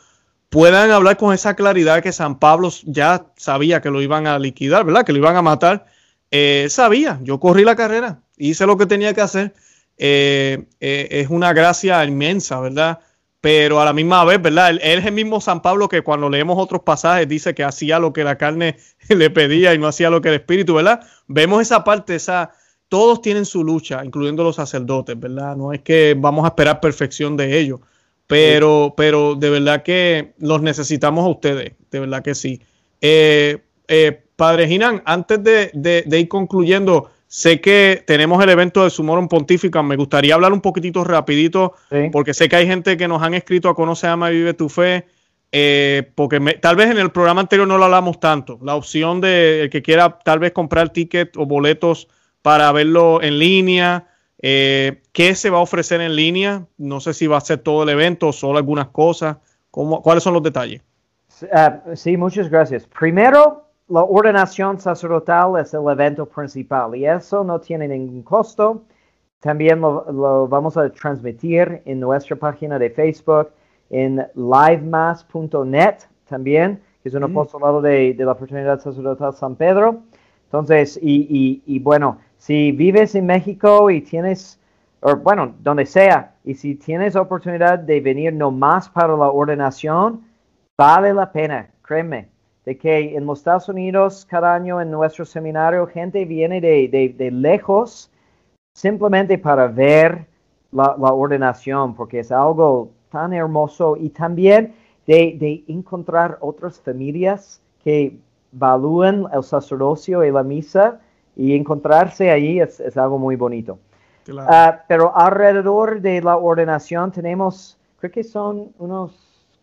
puedan hablar con esa claridad que San Pablo ya sabía que lo iban a liquidar, ¿verdad? Que lo iban a matar. Eh, sabía, yo corrí la carrera, hice lo que tenía que hacer. Eh, eh, es una gracia inmensa, ¿verdad? Pero a la misma vez, ¿verdad? Él, es el mismo San Pablo que cuando leemos otros pasajes dice que hacía lo que la carne le pedía y no hacía lo que el espíritu, ¿verdad? Vemos esa parte, esa, todos tienen su lucha, incluyendo los sacerdotes, ¿verdad? No es que vamos a esperar perfección de ellos pero, pero de verdad que los necesitamos a ustedes, de verdad que sí. Eh, eh, Padre Ginan, antes de, ir concluyendo, sé que tenemos el evento de Sumorum Pontifica. Me gustaría hablar un poquitito rapidito, porque sé que hay gente que nos han escrito a Conoce, Ama y Vive tu Fe. Eh, porque tal vez en el programa anterior no lo hablamos tanto. La opción de el que quiera tal vez comprar tickets o boletos para verlo en línea, eh, ¿Qué se va a ofrecer en línea? No sé si va a ser todo el evento o solo algunas cosas. ¿Cómo, ¿Cuáles son los detalles? Ah, sí, muchas gracias. Primero, la ordenación sacerdotal es el evento principal y eso no tiene ningún costo. También lo, vamos a transmitir en nuestra página de Facebook, en livemass.net también, que es un mm. apostolado de, de, la Fraternidad Sacerdotal San Pedro. Entonces, y, y bueno, si vives en México y tienes, o bueno, donde sea, y si tienes oportunidad de venir nomás para la ordenación, vale la pena, créeme, de que en los Estados Unidos cada año en nuestro seminario gente viene de, lejos simplemente para ver la, ordenación, porque es algo tan hermoso y también de, de encontrar otras familias que valúan el sacerdocio y la misa y encontrarse ahí es, algo muy bonito. Ah, pero alrededor de la ordenación tenemos, creo que son unos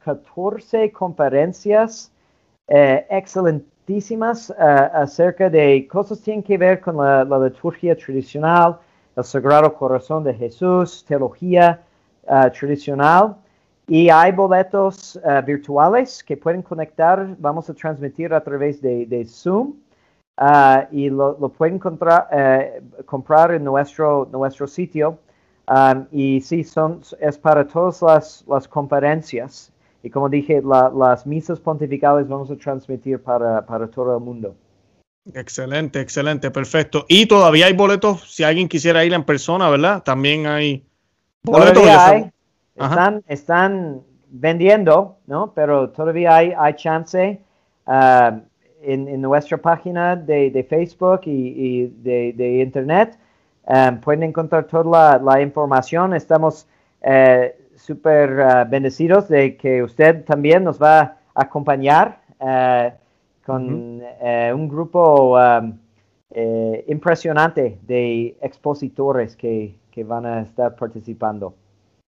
14 conferencias eh, excelentísimas ah, acerca de cosas que tienen que ver con la, liturgia tradicional, el Sagrado Corazón de Jesús, teología ah, tradicional. Y hay boletos virtuales que pueden conectar, vamos a transmitir a través de, de Zoom. Ah, y lo, pueden eh, comprar en nuestro, nuestro sitio. y sí, son, es para todas las, las conferencias. Y como dije, las misas pontificales vamos a transmitir para, para todo el mundo. Excelente, excelente, perfecto. Y todavía hay boletos, si alguien quisiera ir en persona, ¿verdad? También hay boletos. están, están vendiendo, ¿no? Pero todavía hay, hay chance. Uh, en, nuestra página de, Facebook y, de, Internet. Um, pueden encontrar toda la, información. Estamos eh, súper uh, bendecidos de que usted también nos va a acompañar uh, con uh, un grupo um, eh, impresionante de expositores que, que van a estar participando.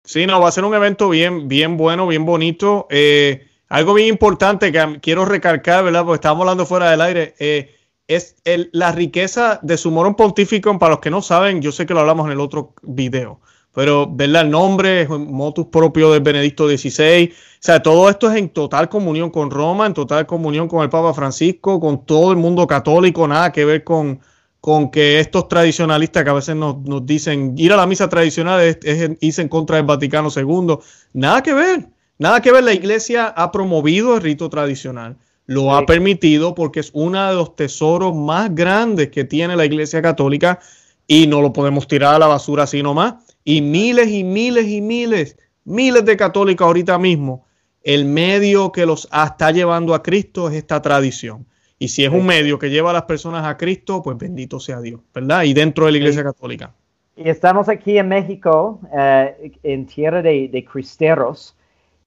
Sí, no, va a ser un evento bien, bien bueno, bien bonito. Eh, algo bien importante que quiero recalcar, ¿verdad? Porque estábamos hablando fuera del aire. Eh, es el, la riqueza de su morón pontífico. Para los que no saben, yo sé que lo hablamos en el otro video, pero ¿verdad? el nombre motus propio del Benedicto XVI. O sea, todo esto es en total comunión con Roma, en total comunión con el Papa Francisco, con todo el mundo católico, nada que ver con, con que estos tradicionalistas que a veces nos, nos dicen ir a la misa tradicional es, es, irse en contra del Vaticano II. Nada que ver, nada que ver. La iglesia ha promovido el rito tradicional lo sí. ha permitido porque es uno de los tesoros más grandes que tiene la Iglesia Católica y no lo podemos tirar a la basura así nomás. Y miles y miles y miles, miles de católicos ahorita mismo, el medio que los está llevando a Cristo es esta tradición. Y si es un medio que lleva a las personas a Cristo, pues bendito sea Dios, ¿verdad? Y dentro de la Iglesia Católica. Y estamos aquí en México, uh, en tierra de, de cristeros,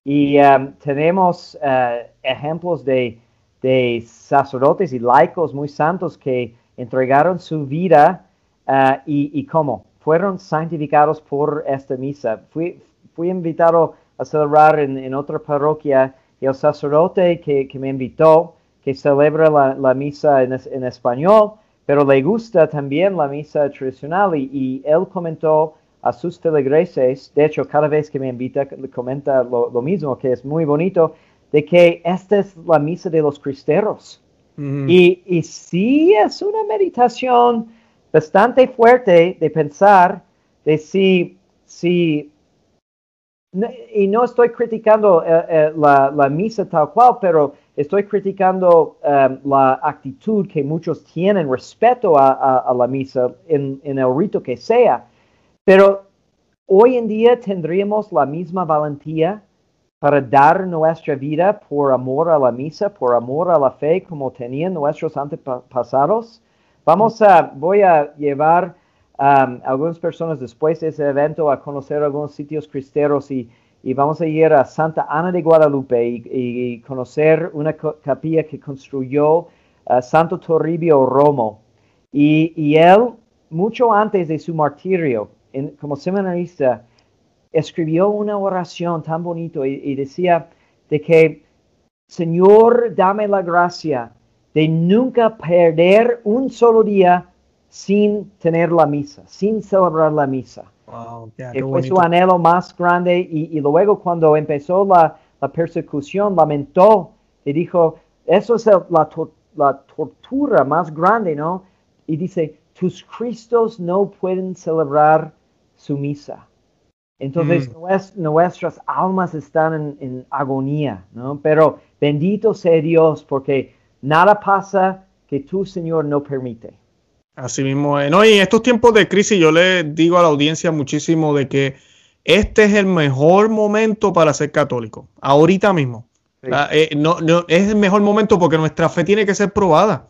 y um, tenemos uh, ejemplos de de sacerdotes y laicos muy santos que entregaron su vida uh, y, y cómo fueron santificados por esta misa. Fui, fui invitado a celebrar en, en, otra parroquia y el sacerdote que, que me invitó, que celebra la, la misa en, en, español, pero le gusta también la misa tradicional y, y él comentó a sus feligreses, de hecho cada vez que me invita comenta lo, lo mismo, que es muy bonito, de que esta es la misa de los cristeros. Mm. Y, y sí es una meditación bastante fuerte de pensar de si, si y no estoy criticando uh, uh, la, la, misa tal cual, pero estoy criticando um, la actitud que muchos tienen respecto a, a, a la misa en, en, el rito que sea. Pero hoy en día tendríamos la misma valentía para dar nuestra vida por amor a la misa, por amor a la fe, como tenían nuestros antepasados. Vamos a, voy a llevar um, algunas personas después de ese evento a conocer algunos sitios cristeros y, y vamos a ir a Santa Ana de Guadalupe y, y conocer una capilla que construyó uh, Santo Toribio Romo. Y, y, él, mucho antes de su martirio, en, como seminarista, escribió una oración tan bonito y, y, decía de que, Señor, dame la gracia de nunca perder un solo día sin tener la misa, sin celebrar la misa. Wow, yeah, que fue su anhelo más grande y, y luego cuando empezó la, la, persecución lamentó y dijo, eso es el, la, to la tortura más grande, ¿no? Y dice, tus Cristos no pueden celebrar su misa. Entonces mm. nuestras almas están en, en, agonía, ¿no? Pero bendito sea Dios porque nada pasa que tu Señor no permite. Así mismo, no, y en estos tiempos de crisis yo le digo a la audiencia muchísimo de que este es el mejor momento para ser católico, ahorita mismo. Sí. Eh, no, no, es el mejor momento porque nuestra fe tiene que ser probada.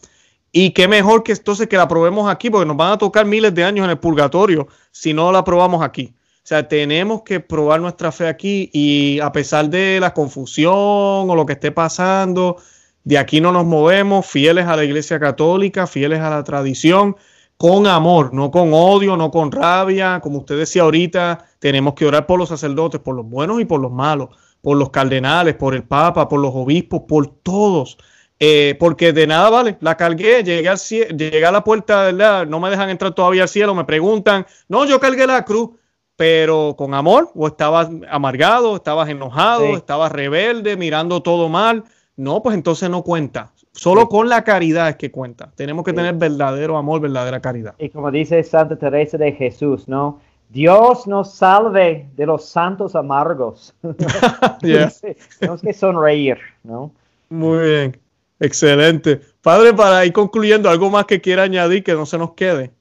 Y qué mejor que entonces que la probemos aquí, porque nos van a tocar miles de años en el purgatorio si no la probamos aquí. O sea, tenemos que probar nuestra fe aquí y a pesar de la confusión o lo que esté pasando, de aquí no nos movemos, fieles a la Iglesia Católica, fieles a la tradición, con amor, no con odio, no con rabia. Como usted decía ahorita, tenemos que orar por los sacerdotes, por los buenos y por los malos, por los cardenales, por el Papa, por los obispos, por todos. Eh, porque de nada vale, la cargué, llegué, al llegué a la puerta, ¿verdad? no me dejan entrar todavía al cielo, me preguntan, no, yo cargué la cruz pero con amor, o estabas amargado, estabas enojado, sí. estabas rebelde, mirando todo mal. No, pues entonces no cuenta. Solo sí. con la caridad es que cuenta. Tenemos que sí. tener verdadero amor, verdadera caridad. Y como dice Santa Teresa de Jesús, ¿no? Dios nos salve de los santos amargos. Tenemos que sonreír, ¿no? Muy bien, excelente. Padre, para ir concluyendo, ¿algo más que quiera añadir que no se nos quede?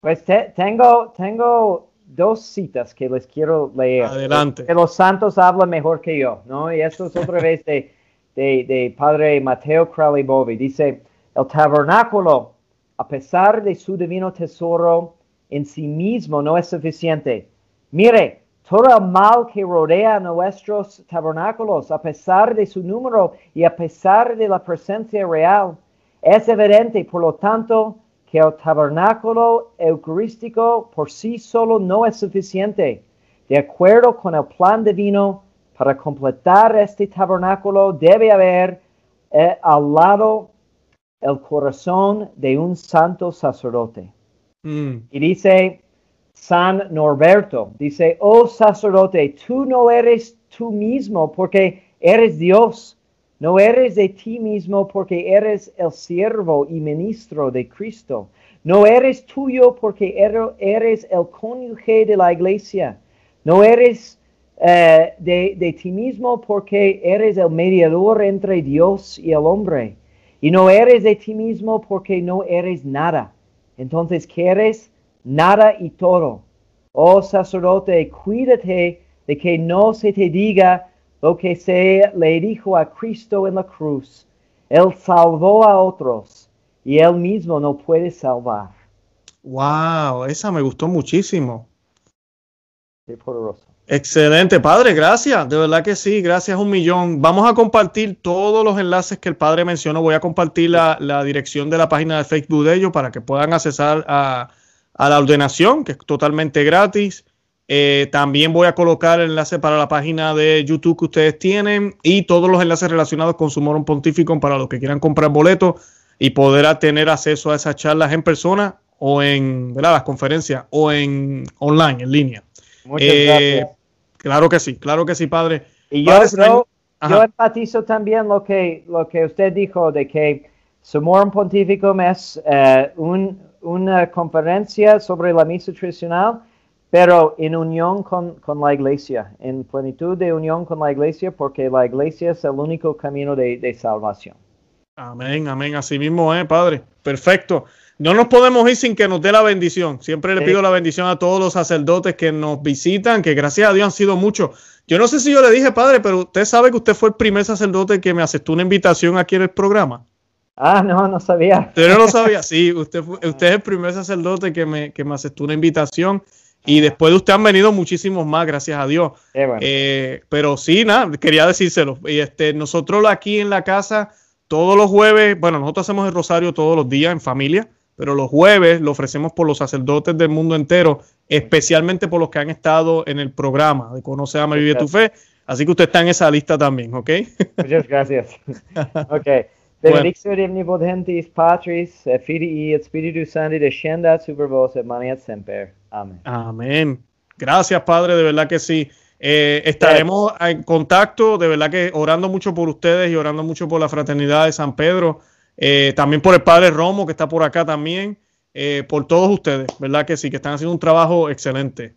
Pues te, tengo, tengo dos citas que les quiero leer. Adelante. Que los santos hablan mejor que yo, ¿no? Y esto es otra vez de, de, de Padre Mateo Crowley Bobby. Dice, el tabernáculo, a pesar de su divino tesoro, en sí mismo no es suficiente. Mire, todo el mal que rodea nuestros tabernáculos, a pesar de su número y a pesar de la presencia real, es evidente, por lo tanto, que el tabernáculo eucarístico por sí solo no es suficiente. De acuerdo con el plan divino, para completar este tabernáculo debe haber eh, al lado el corazón de un santo sacerdote. Mm. Y dice San Norberto, dice, oh sacerdote, tú no eres tú mismo porque eres Dios, no eres de ti mismo porque eres el siervo y ministro de Cristo, no eres tuyo porque eres el cónyuge de la iglesia, no eres eh, de, de ti mismo porque eres el mediador entre Dios y el hombre, y no eres de ti mismo porque no eres nada. Entonces, ¿qué eres? Nada y todo. Oh sacerdote, cuídate de que no se te diga lo que se le dijo a Cristo en la cruz. Él salvó a otros y él mismo no puede salvar. Wow, esa me gustó muchísimo. Qué poderoso. Excelente, padre, gracias. De verdad que sí, gracias un millón. Vamos a compartir todos los enlaces que el padre mencionó. Voy a compartir la, la dirección de la página de Facebook de ellos para que puedan accesar a, a la ordenación, que es totalmente gratis. Eh, también voy a colocar el enlace para la página de YouTube que ustedes tienen y todos los enlaces relacionados con Sumorum Pontificum para los que quieran comprar boletos y poder tener acceso a esas charlas en persona o en ¿verdad? las conferencias o en online, en línea. Muchas Eh, gracias. Claro que sí, claro que sí, padre. Y yo, Padre, yo, Ajá. yo enfatizo también lo que, lo que usted dijo de que Sumorum Pontificum es eh, un- una conferencia sobre la misa tradicional, pero en unión con, con la iglesia, en plenitud de unión con la iglesia, porque la iglesia es el único camino de, de salvación. Amén, amén. Así mismo es, padre. Perfecto. No nos podemos ir sin que nos dé la bendición. Siempre le pido la bendición a todos los sacerdotes que nos visitan, que gracias a Dios han sido muchos. Yo no sé si yo le dije, padre, pero usted sabe que usted fue el primer sacerdote que me aceptó una invitación aquí en el programa. Ah, no, no sabía. Usted no lo sabía. Sí, usted, fue- usted es el primer sacerdote que me, que me aceptó una invitación. Y después de usted han venido muchísimos más, gracias a Dios. Bueno. Eh, pero sí, nada, quería decírselo. Y este, nosotros aquí en la casa, todos los jueves, bueno, nosotros hacemos el rosario todos los días en familia, pero los jueves lo ofrecemos por los sacerdotes del mundo entero, especialmente por los que han estado en el programa de Conoce, Ama Vive tu Fe. Así que usted está en esa lista también, ¿ok? Muchas gracias. ok. Omnipotentis Patris, et Filii et Spiritus Sancti descendat super vos et manet semper. Amén. Amén. Gracias, Padre, de verdad que sí. Eh, estaremos en contacto, de verdad que orando mucho por ustedes y orando mucho por la fraternidad de San Pedro, eh, también por el Padre Romo que está por acá también, eh, por todos ustedes, verdad que sí, que están haciendo un trabajo excelente.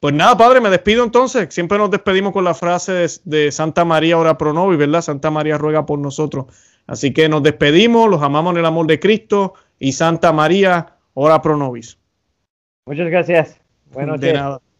Pues nada, Padre, me despido entonces. Siempre nos despedimos con la frase de, de Santa María, ora pro nobis, ¿verdad? Santa María ruega por nosotros. Así que nos despedimos, los amamos en el amor de Cristo y Santa María, ora pro nobis. Muchas gracias. Buenas De noches. nada.